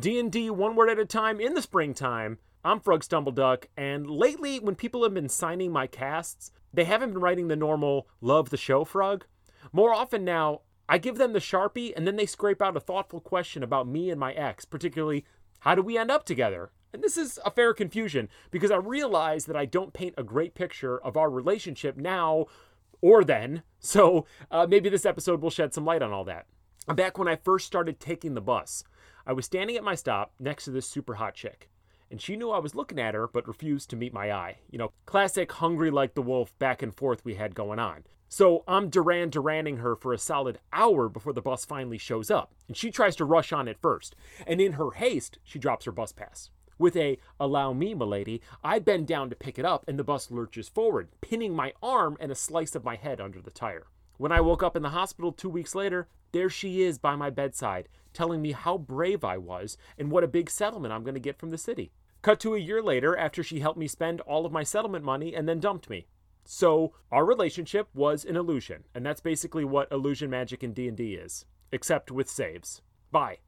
D&D one word at a time in the springtime. I'm Frog Stumbleduck, and lately when people have been signing my casts, they haven't been writing the normal love the show frog. More often now, I give them the Sharpie and then they scrape out a thoughtful question about me and my ex, particularly how do we end up together? And this is a fair confusion because I realize that I don't paint a great picture of our relationship now or then. So uh, maybe this episode will shed some light on all that. Back when I first started taking the bus, I was standing at my stop next to this super hot chick. And she knew I was looking at her, but refused to meet my eye. You know, classic hungry like the wolf back and forth we had going on. So I'm Duran Duranning her for a solid hour before the bus finally shows up. And she tries to rush on at first. And in her haste, she drops her bus pass. With a allow me, milady, I bend down to pick it up and the bus lurches forward, pinning my arm and a slice of my head under the tire. When I woke up in the hospital two weeks later, there she is by my bedside, telling me how brave I was and what a big settlement I'm going to get from the city. Cut to a year later after she helped me spend all of my settlement money and then dumped me. So, our relationship was an illusion, and that's basically what illusion magic in D&D is, except with saves. Bye.